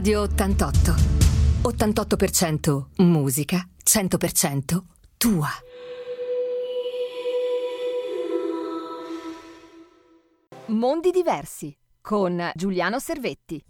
Radio 88. 88% musica, 100% tua. Mondi diversi con Giuliano Servetti.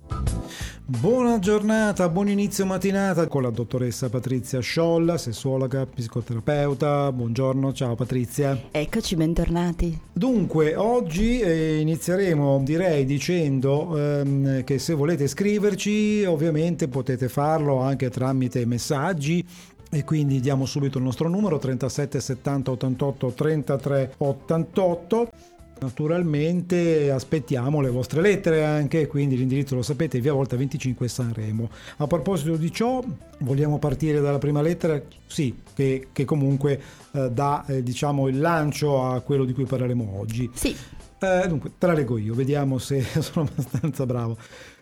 Buona giornata, buon inizio mattinata con la dottoressa Patrizia Sciolla, sessuologa, psicoterapeuta. Buongiorno, ciao Patrizia. Eccoci, bentornati. Dunque, oggi eh, inizieremo direi dicendo ehm, che se volete scriverci ovviamente potete farlo anche tramite messaggi e quindi diamo subito il nostro numero 37 70 88 33 88 Naturalmente aspettiamo le vostre lettere anche, quindi l'indirizzo lo sapete, via Volta 25 Sanremo. A proposito di ciò, vogliamo partire dalla prima lettera? Sì, che, che comunque eh, dà eh, diciamo, il lancio a quello di cui parleremo oggi. Sì. Eh, dunque, te la leggo io, vediamo se sono abbastanza bravo.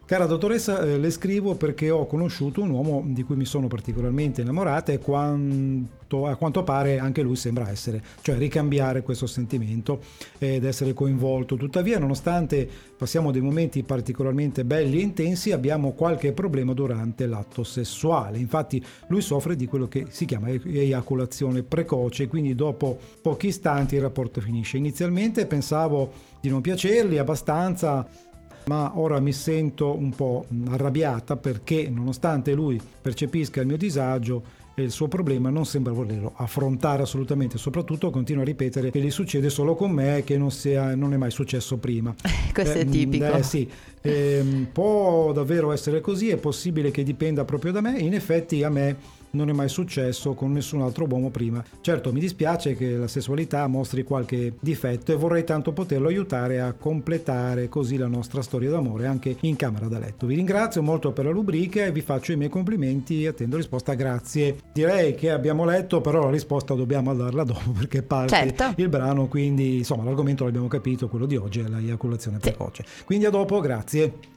Cara dottoressa, eh, le scrivo perché ho conosciuto un uomo di cui mi sono particolarmente innamorata e quanto, a quanto pare anche lui sembra essere, cioè ricambiare questo sentimento ed essere coinvolto. Tuttavia, nonostante passiamo dei momenti particolarmente belli e intensi, abbiamo qualche problema durante l'atto sessuale. Infatti, lui soffre di quello che si chiama eiaculazione precoce, quindi dopo pochi istanti il rapporto finisce. Inizialmente pensavo di non piacergli abbastanza ma ora mi sento un po' arrabbiata perché nonostante lui percepisca il mio disagio e il suo problema non sembra volerlo affrontare assolutamente, soprattutto continua a ripetere che gli succede solo con me e che non, sia, non, è mai successo prima. Questo eh, è tipico. Eh, sì. eh, può davvero essere così, è possibile che dipenda proprio da me, in effetti a me non è mai successo con nessun altro uomo prima. Certo, mi dispiace che la sessualità mostri qualche difetto e vorrei tanto poterlo aiutare a completare così la nostra storia d'amore anche in camera da letto. Vi ringrazio molto per la rubrica e vi faccio i miei complimenti e attendo risposta grazie. Direi che abbiamo letto, però la risposta dobbiamo darla dopo perché parte certo. il brano, quindi insomma l'argomento l'abbiamo capito, quello di oggi è l'eiaculazione precoce. Sì. Quindi a dopo, grazie.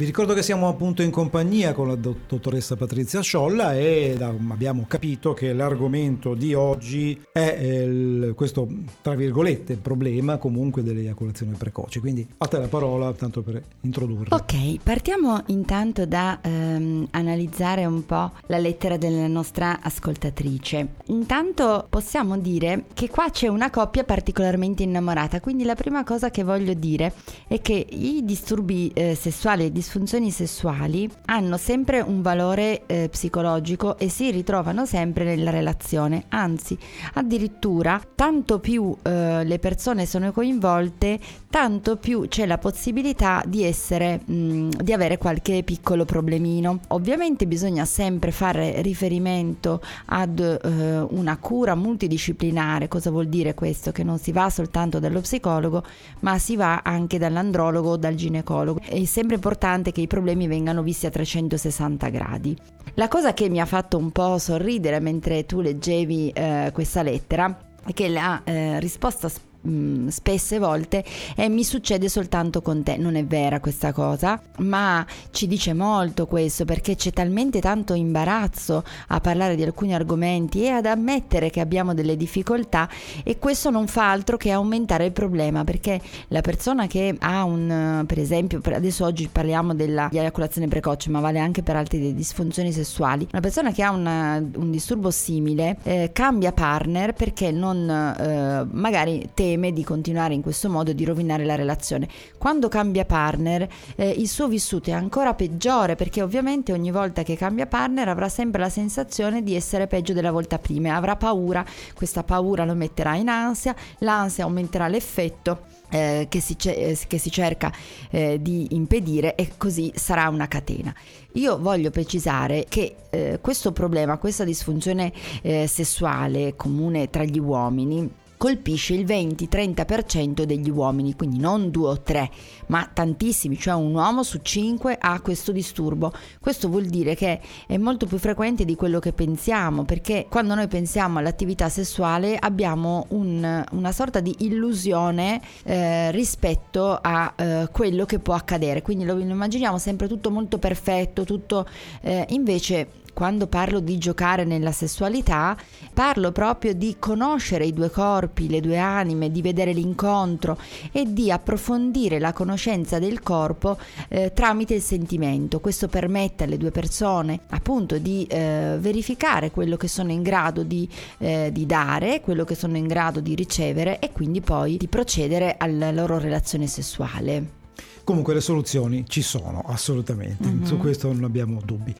Vi ricordo che siamo appunto in compagnia con la dottoressa Patrizia Sciolla e abbiamo capito che l'argomento di oggi è il, questo, tra virgolette, problema comunque dell'eiaculazione precoce. Quindi a te la parola, tanto per introdurre. Ok, partiamo intanto da ehm, analizzare un po' la lettera della nostra ascoltatrice. Intanto possiamo dire che qua c'è una coppia particolarmente innamorata, quindi la prima cosa che voglio dire è che i disturbi eh, sessuali e disfunzioni sessuali hanno sempre un valore eh, psicologico e si ritrovano sempre nella relazione, anzi addirittura tanto più eh, le persone sono coinvolte, tanto più c'è la possibilità di essere mh, di avere qualche piccolo problemino. Ovviamente bisogna sempre fare riferimento ad eh, una cura multidisciplinare. Cosa vuol dire questo? Che non si va soltanto dallo psicologo, ma si va anche dall'andrologo o dal ginecologo. È sempre importante che i problemi vengano visti a 360 gradi. La cosa che mi ha fatto un po' sorridere mentre tu leggevi eh, questa lettera è che la eh, risposta mh, mm, spesse volte e mi succede soltanto con te. Non è vera questa cosa, ma ci dice molto questo perché c'è talmente tanto imbarazzo a parlare di alcuni argomenti e ad ammettere che abbiamo delle difficoltà e questo non fa altro che aumentare il problema perché la persona che ha un, per esempio, adesso oggi parliamo dell'eiaculazione precoce, ma vale anche per altre disfunzioni sessuali, una persona che ha una, un disturbo simile eh, cambia partner perché non eh, magari te teme di continuare in questo modo di rovinare la relazione. Quando cambia partner, eh, il suo vissuto è ancora peggiore perché ovviamente ogni volta che cambia partner avrà sempre la sensazione di essere peggio della volta prima, avrà paura, questa paura lo metterà in ansia, l'ansia aumenterà l'effetto. Eh, che, si eh, che, si cerca eh, di impedire e così sarà una catena. Io voglio precisare che eh, questo problema, questa disfunzione eh, sessuale comune tra gli uomini colpisce il 20-30% degli uomini, quindi non due o tre, ma tantissimi, cioè un uomo su cinque ha questo disturbo. Questo vuol dire che è molto più frequente di quello che pensiamo, perché quando noi pensiamo all'attività sessuale abbiamo un, una sorta di illusione eh, rispetto a eh, quello che può accadere, quindi lo, immaginiamo sempre tutto molto perfetto, tutto eh, invece quando parlo di giocare nella sessualità, parlo proprio di conoscere i due corpi, le due anime, di vedere l'incontro e di approfondire la conoscenza del corpo eh, tramite il sentimento. Questo permette alle due persone appunto di eh, verificare quello che sono in grado di, eh, di dare, quello che sono in grado di ricevere e quindi poi di procedere alla loro relazione sessuale. Comunque le soluzioni ci sono assolutamente, mm-hmm. su questo non abbiamo dubbi.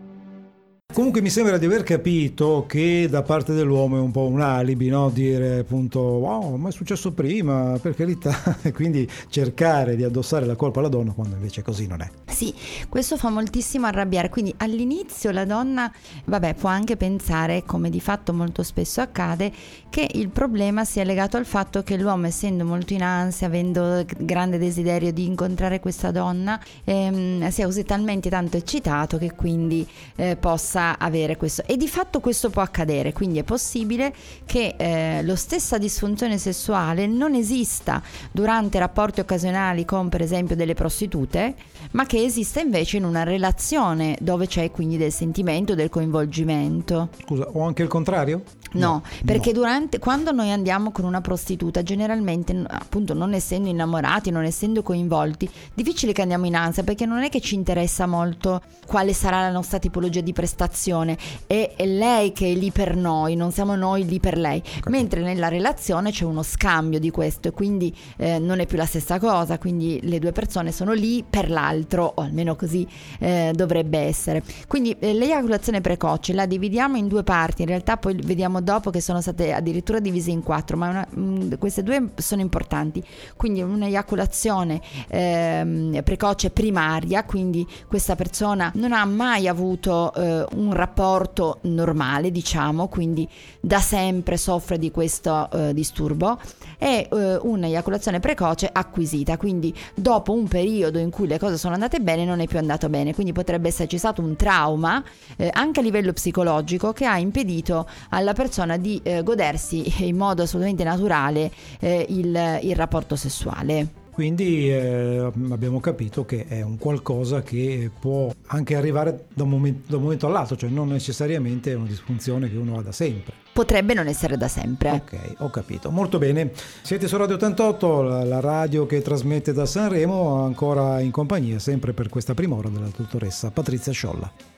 Comunque mi sembra di aver capito che da parte dell'uomo è un po' un alibi, no? dire appunto wow ma è successo prima, per carità, e quindi cercare di addossare la colpa alla donna quando invece così non è. Sì, questo fa moltissimo arrabbiare, quindi all'inizio la donna, vabbè, può anche pensare, come di fatto molto spesso accade, che il problema sia legato al fatto che l'uomo essendo molto in ansia, avendo grande desiderio di incontrare questa donna, ehm, sia così talmente tanto eccitato che quindi eh, possa possa avere questo e di fatto questo può accadere, quindi è possibile che eh, lo stessa disfunzione sessuale non esista durante rapporti occasionali con per esempio delle prostitute, ma che esista invece in una relazione dove c'è quindi del sentimento, del coinvolgimento. Scusa, o anche il contrario? No, perché no. durante quando noi andiamo con una prostituta, generalmente appunto non essendo innamorati, non essendo coinvolti, difficile che andiamo in ansia perché non è che ci interessa molto quale sarà la nostra tipologia di prestazione è, è lei che è lì per noi, non siamo noi lì per lei, okay. mentre nella relazione c'è uno scambio di questo e quindi eh, non è più la stessa cosa, quindi le due persone sono lì per l'altro, o almeno così eh, dovrebbe essere. Quindi eh, l'eiaculazione precoce la dividiamo in due parti, in realtà poi vediamo dopo che sono state addirittura divise in quattro, ma una, mh, mm, queste due sono importanti. Quindi un'eiaculazione ehm, precoce primaria, quindi questa persona non ha mai avuto eh, un rapporto normale, diciamo, quindi da sempre soffre di questo eh, disturbo, e eh, un'eiaculazione precoce acquisita, quindi dopo un periodo in cui le cose sono andate bene non è più andato bene, quindi potrebbe esserci stato un trauma eh, anche a livello psicologico che ha impedito alla persona di eh, godersi in modo assolutamente naturale eh, il, il rapporto sessuale. Quindi eh, abbiamo capito che è un qualcosa che può anche arrivare da un, momento, da un momento all'altro, cioè non necessariamente è una disfunzione che uno ha da sempre. Potrebbe non essere da sempre. Ok, ho capito. Molto bene. Siete su Radio 88, la, la radio che trasmette da Sanremo, ancora in compagnia, sempre per questa prima ora della dottoressa Patrizia Sciolla.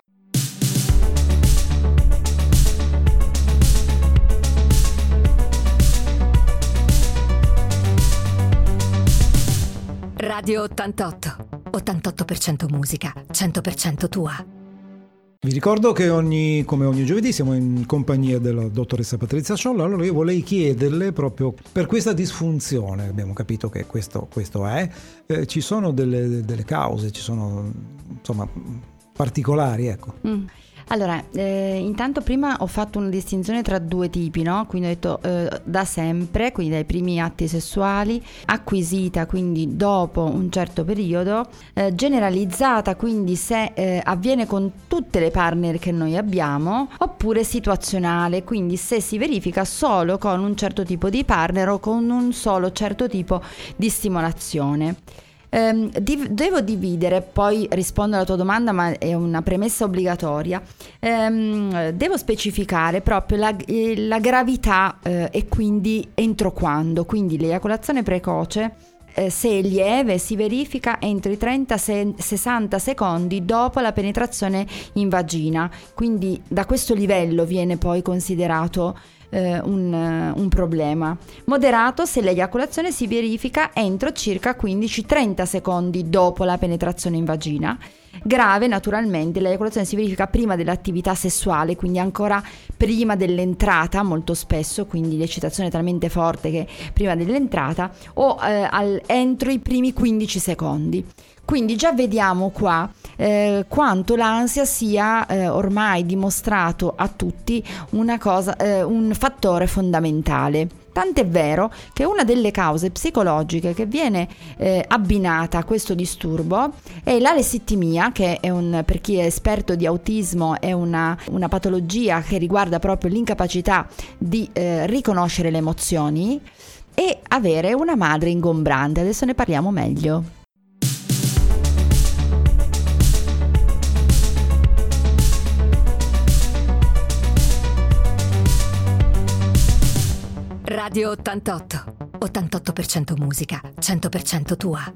Radio 88. 88% musica, 100% tua. Vi ricordo che ogni, come ogni giovedì siamo in compagnia della dottoressa Patrizia Sciolla, allora io vorrei chiederle proprio per questa disfunzione, abbiamo capito che questo, questo è, eh, ci sono delle, delle, cause, ci sono insomma particolari, ecco. Mm. Allora, eh, intanto prima ho fatto una distinzione tra due tipi, no? Quindi ho detto eh, da sempre, quindi dai primi atti sessuali, acquisita, quindi dopo un certo periodo, eh, generalizzata, quindi se eh, avviene con tutte le partner che noi abbiamo, oppure situazionale, quindi se si verifica solo con un certo tipo di partner o con un solo certo tipo di stimolazione. Ehm, div- devo dividere, poi rispondo alla tua domanda, ma è una premessa obbligatoria. Ehm, devo specificare proprio la, eh, la gravità eh, e quindi entro quando. Quindi l'eiaculazione precoce eh, se è lieve si verifica entro i 30-60 secondi dopo la penetrazione in vagina, quindi da questo livello viene poi considerato eh, un, un, problema. Moderato se l'eiaculazione si verifica entro circa 15-30 secondi dopo la penetrazione in vagina Grave naturalmente, l'eiaculazione si verifica prima dell'attività sessuale, quindi ancora prima dell'entrata, molto spesso, quindi l'eccitazione è talmente forte che prima dell'entrata o eh, al, entro i primi 15 secondi. Quindi già vediamo qua eh, quanto l'ansia sia eh, ormai dimostrato a tutti cosa, eh, un fattore fondamentale. Tant'è vero che una delle cause psicologiche che viene eh, abbinata a questo disturbo è l'alessittimia, che è un, per chi è esperto di autismo è una, una patologia che riguarda proprio l'incapacità di eh, riconoscere le emozioni e avere una madre ingombrante. Adesso ne parliamo meglio. Radio 88. 88% musica, 100% tua.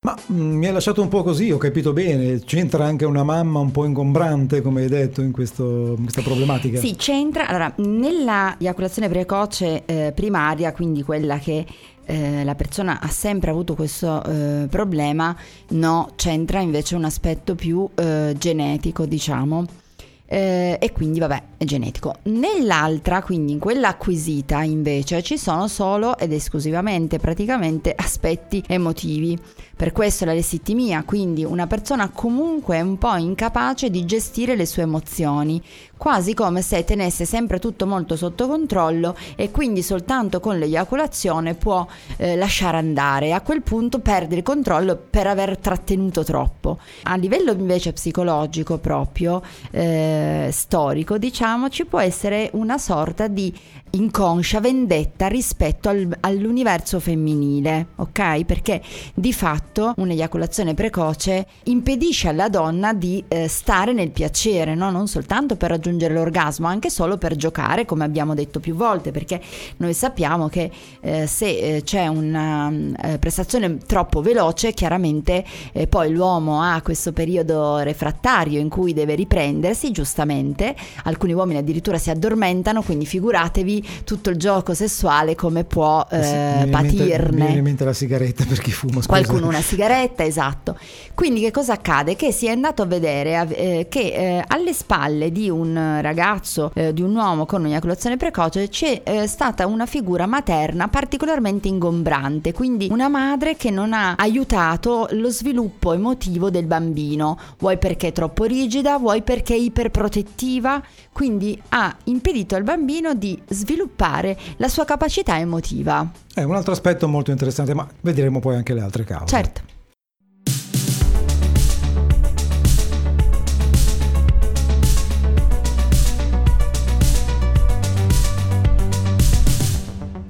Ma mm, mi ha lasciato un po' così, ho capito bene. C'entra anche una mamma un po' ingombrante, come hai detto, in, questo, in questa problematica? Sì, c'entra. Allora, nella eiaculazione precoce eh, primaria, quindi quella che eh, la persona ha sempre avuto questo eh, problema, no, c'entra invece un aspetto più eh, genetico, diciamo eh, e quindi vabbè è genetico. Nell'altra, quindi in quella acquisita invece ci sono solo ed esclusivamente praticamente aspetti emotivi. Per questo la lessittimia, quindi una persona comunque un po' incapace di gestire le sue emozioni, quasi come se tenesse sempre tutto molto sotto controllo e quindi soltanto con l'eiaculazione può eh, lasciare andare. A quel punto perde il controllo per aver trattenuto troppo. A livello invece psicologico proprio, eh, storico, diciamo, ci può essere una sorta di inconscia vendetta rispetto al, all'universo femminile, ok? Perché di fatto un'eiaculazione precoce impedisce alla donna di eh, stare nel piacere, no? non soltanto per raggiungere l'orgasmo, anche solo per giocare, come abbiamo detto più volte, perché noi sappiamo che eh, se eh, c'è una eh, prestazione troppo veloce, chiaramente eh, poi l'uomo ha questo periodo refrattario in cui deve riprendersi, giustamente, alcuni uomini addirittura si addormentano, quindi figuratevi tutto il gioco sessuale come può eh, mi patirne. Mi viene in mente la sigaretta per chi fuma. Scusa. Qualcuno una sigaretta, esatto. Quindi che cosa accade? Che si è andato a vedere eh, che eh, alle spalle di un ragazzo, eh, di un uomo con un'eiaculazione precoce, c'è eh, stata una figura materna particolarmente ingombrante, quindi una madre che non ha aiutato lo sviluppo emotivo del bambino, vuoi perché è troppo rigida, vuoi perché è iperprotettiva, quindi ha impedito al bambino di sviluppare la sua capacità emotiva. È un altro aspetto molto interessante, ma vedremo poi anche le altre cause. Certo.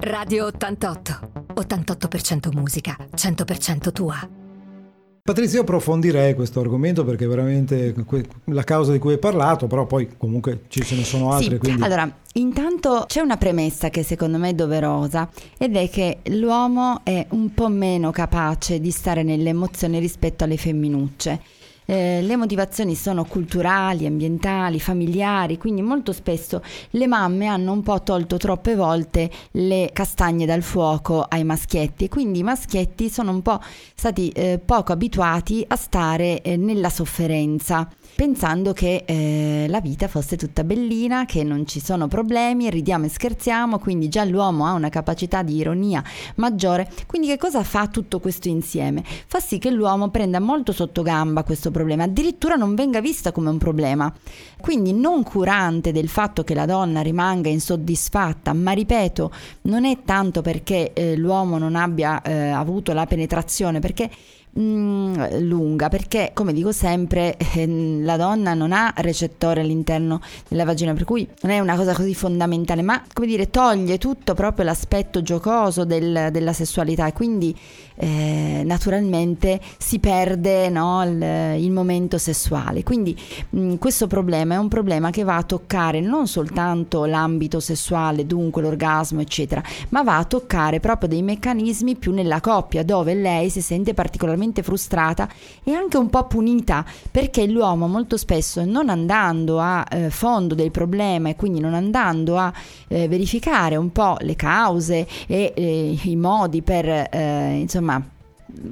Radio 88. 88% musica, 100% tua. Patrizia, approfondirei questo argomento perché è veramente la causa di cui hai parlato, però poi comunque ci ce ne sono altre. Sì, quindi... allora, intanto c'è una premessa che secondo me è doverosa ed è che l'uomo è un po' meno capace di stare nelle emozioni rispetto alle femminucce. Eh, le motivazioni sono culturali, ambientali, familiari, quindi molto spesso le mamme hanno un po' tolto troppe volte le castagne dal fuoco ai maschietti e quindi i maschietti sono un po' stati eh, poco abituati a stare eh, nella sofferenza pensando che eh, la vita fosse tutta bellina, che non ci sono problemi, ridiamo e scherziamo, quindi già l'uomo ha una capacità di ironia maggiore. Quindi che cosa fa tutto questo insieme? Fa sì che l'uomo prenda molto sotto gamba questo problema, addirittura non venga vista come un problema. Quindi non curante del fatto che la donna rimanga insoddisfatta, ma ripeto, non è tanto perché eh, l'uomo non abbia eh, avuto la penetrazione, perché Mm, lunga perché come dico sempre eh, la donna non ha recettore all'interno della vagina per cui non è una cosa così fondamentale ma come dire toglie tutto proprio l'aspetto giocoso del, della sessualità e quindi eh, naturalmente si perde no, il, il, momento sessuale. Quindi mh, mm, questo problema è un problema che va a toccare non soltanto l'ambito sessuale dunque l'orgasmo eccetera ma va a toccare proprio dei meccanismi più nella coppia dove lei si sente particolarmente estremamente frustrata e anche un po' punita perché l'uomo molto spesso non andando a eh, fondo del problema e quindi non andando a eh, verificare un po' le cause e eh, i modi per eh, insomma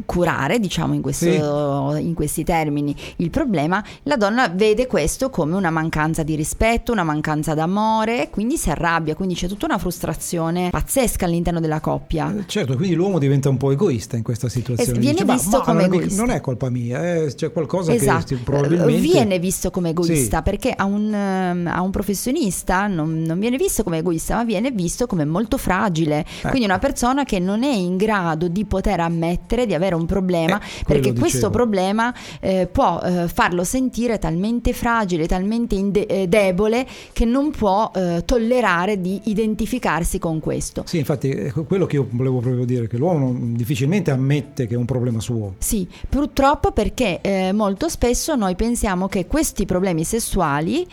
curare, diciamo in, questo, sì. in, questi termini, il problema, la donna vede questo come una mancanza di rispetto, una mancanza d'amore e quindi si arrabbia, quindi c'è tutta una frustrazione pazzesca all'interno della coppia. Eh, certo, quindi l'uomo diventa un po' egoista in questa situazione. Es- viene Dice, visto ma, come non egoista. Non è colpa mia, eh, c'è qualcosa esatto. che probabilmente... Viene visto come egoista sì. perché a un, ehm, a un professionista non, non, viene visto come egoista, ma viene visto come molto fragile. Eh. Quindi una persona che non è in grado di poter ammettere di avere un problema, eh, perché questo problema eh, può eh, farlo sentire talmente fragile, talmente inde- eh, debole che non può eh, tollerare di identificarsi con questo. Sì, infatti è quello che io volevo proprio dire, che l'uomo difficilmente ammette che è un problema suo. Sì, purtroppo perché eh, molto spesso noi pensiamo che questi problemi sessuali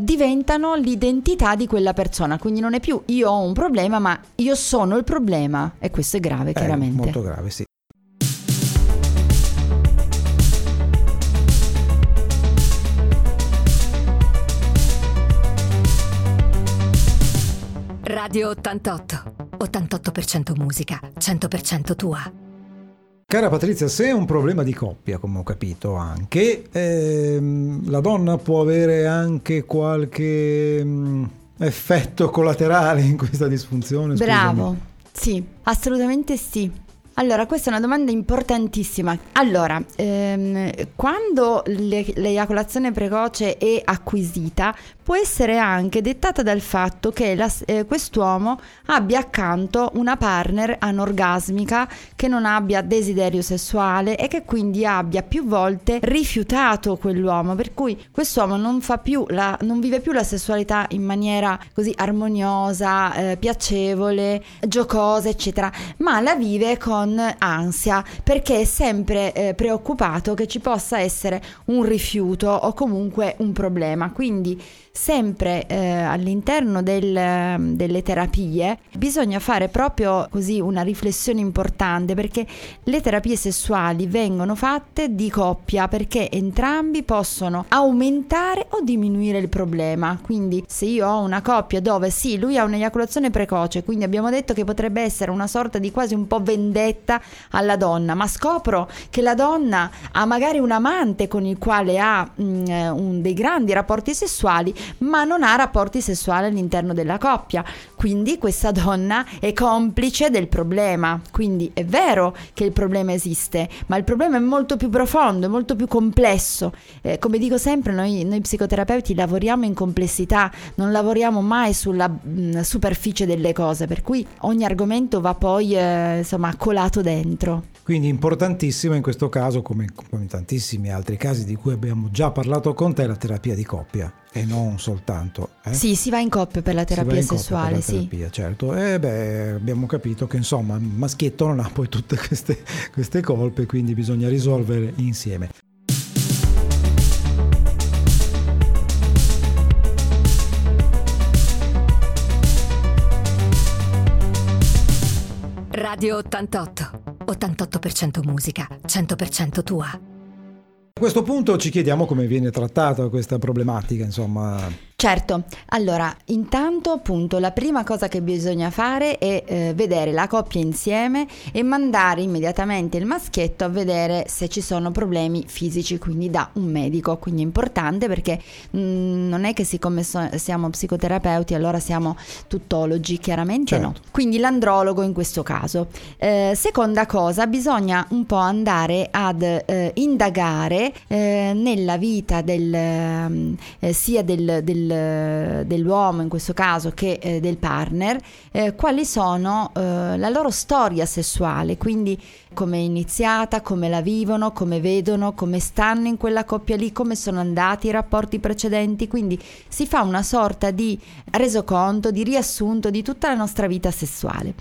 diventano l'identità di quella persona, quindi non è più io ho un problema, ma io sono il problema e questo è grave, chiaramente. Molto grave, sì. Radio 88. 88% musica, 100% tua. Cara Patrizia, se è un problema di coppia, come ho capito anche, ehm, la donna può avere anche qualche mh, mm, effetto collaterale in questa disfunzione? Bravo, Scusami. sì, assolutamente sì. Allora, questa è una domanda importantissima. Allora, ehm, quando le, l'eiaculazione precoce è acquisita, può essere anche dettata dal fatto che la, eh, quest'uomo abbia accanto una partner anorgasmica che non abbia desiderio sessuale e che quindi abbia più volte rifiutato quell'uomo, per cui quest'uomo non, fa più la, non vive più la sessualità in maniera così armoniosa, eh, piacevole, giocosa, eccetera, ma la vive con ansia perché è sempre eh, preoccupato che ci possa essere un rifiuto o comunque un problema. Quindi sempre eh, all'interno del, delle terapie bisogna fare proprio così una riflessione importante perché le terapie sessuali vengono fatte di coppia perché entrambi possono aumentare o diminuire il problema. Quindi se io ho una coppia dove sì, lui ha un'eiaculazione precoce, quindi abbiamo detto che potrebbe essere una sorta di quasi un po' vendetta alla donna, ma scopro che la donna ha magari un amante con il quale ha mh, mm, un, dei grandi rapporti sessuali, ma non ha rapporti sessuali all'interno della coppia. Quindi questa donna è complice del problema. Quindi è vero che il problema esiste, ma il problema è molto più profondo, è molto più complesso. Eh, come dico sempre, noi, noi, psicoterapeuti lavoriamo in complessità, non lavoriamo mai sulla mh, mm, superficie delle cose, per cui ogni argomento va poi eh, insomma colato dentro. Quindi importantissima in questo caso, come, come in tantissimi altri casi di cui abbiamo già parlato con te, la terapia di coppia e non soltanto. Eh? Sì, si va in coppia per la terapia sessuale, per la terapia, sì. certo. E beh, abbiamo capito che insomma, il maschietto non ha poi tutte queste, queste colpe, quindi bisogna risolvere insieme. Radio 88. 88% musica, 100% tua. A questo punto ci chiediamo come viene trattata questa problematica, insomma. Certo, allora intanto appunto la prima cosa che bisogna fare è eh, vedere la coppia insieme e mandare immediatamente il maschietto a vedere se ci sono problemi fisici, quindi da un medico, quindi è importante perché mh, mm, non è che siccome so- siamo psicoterapeuti allora siamo tuttologi, chiaramente certo. no, quindi l'andrologo in questo caso. Eh, seconda cosa, bisogna un po' andare ad eh, indagare eh, nella vita del, eh, sia del, del dell'uomo in questo caso che eh, del partner, eh, quali sono eh, la loro storia sessuale, quindi come è iniziata, come la vivono, come vedono, come stanno in quella coppia lì, come sono andati i rapporti precedenti, quindi si fa una sorta di resoconto, di riassunto di tutta la nostra vita sessuale.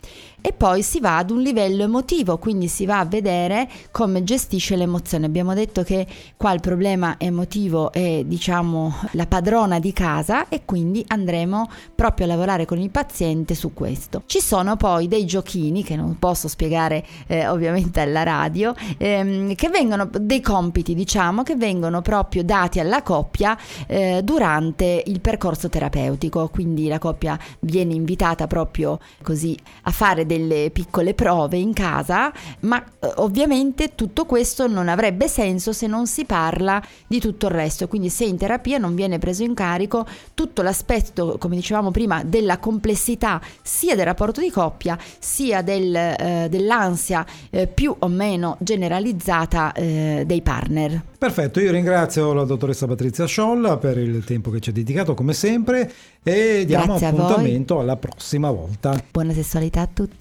E poi si va ad un livello emotivo, quindi si va a vedere come gestisce l'emozione. Abbiamo detto che qua il problema emotivo è, diciamo, la padrona di casa e quindi andremo proprio a lavorare con il paziente su questo. Ci sono poi dei giochini che non posso spiegare eh, ovviamente alla radio, ehm, che vengono dei compiti diciamo che vengono proprio dati alla coppia eh, durante il percorso terapeutico, quindi la coppia viene invitata proprio così a fare delle piccole prove in casa, ma eh, ovviamente tutto questo non avrebbe senso se non si parla di tutto il resto, quindi se in terapia non viene preso in carico tutto l'aspetto, come dicevamo prima, della complessità sia del rapporto di coppia sia del, eh, dell'ansia eh, più o meno generalizzata eh, dei partner. Perfetto, io ringrazio la dottoressa Patrizia Sciolla per il tempo che ci ha dedicato come sempre e diamo Grazie appuntamento alla prossima volta. Buona sessualità a tutti.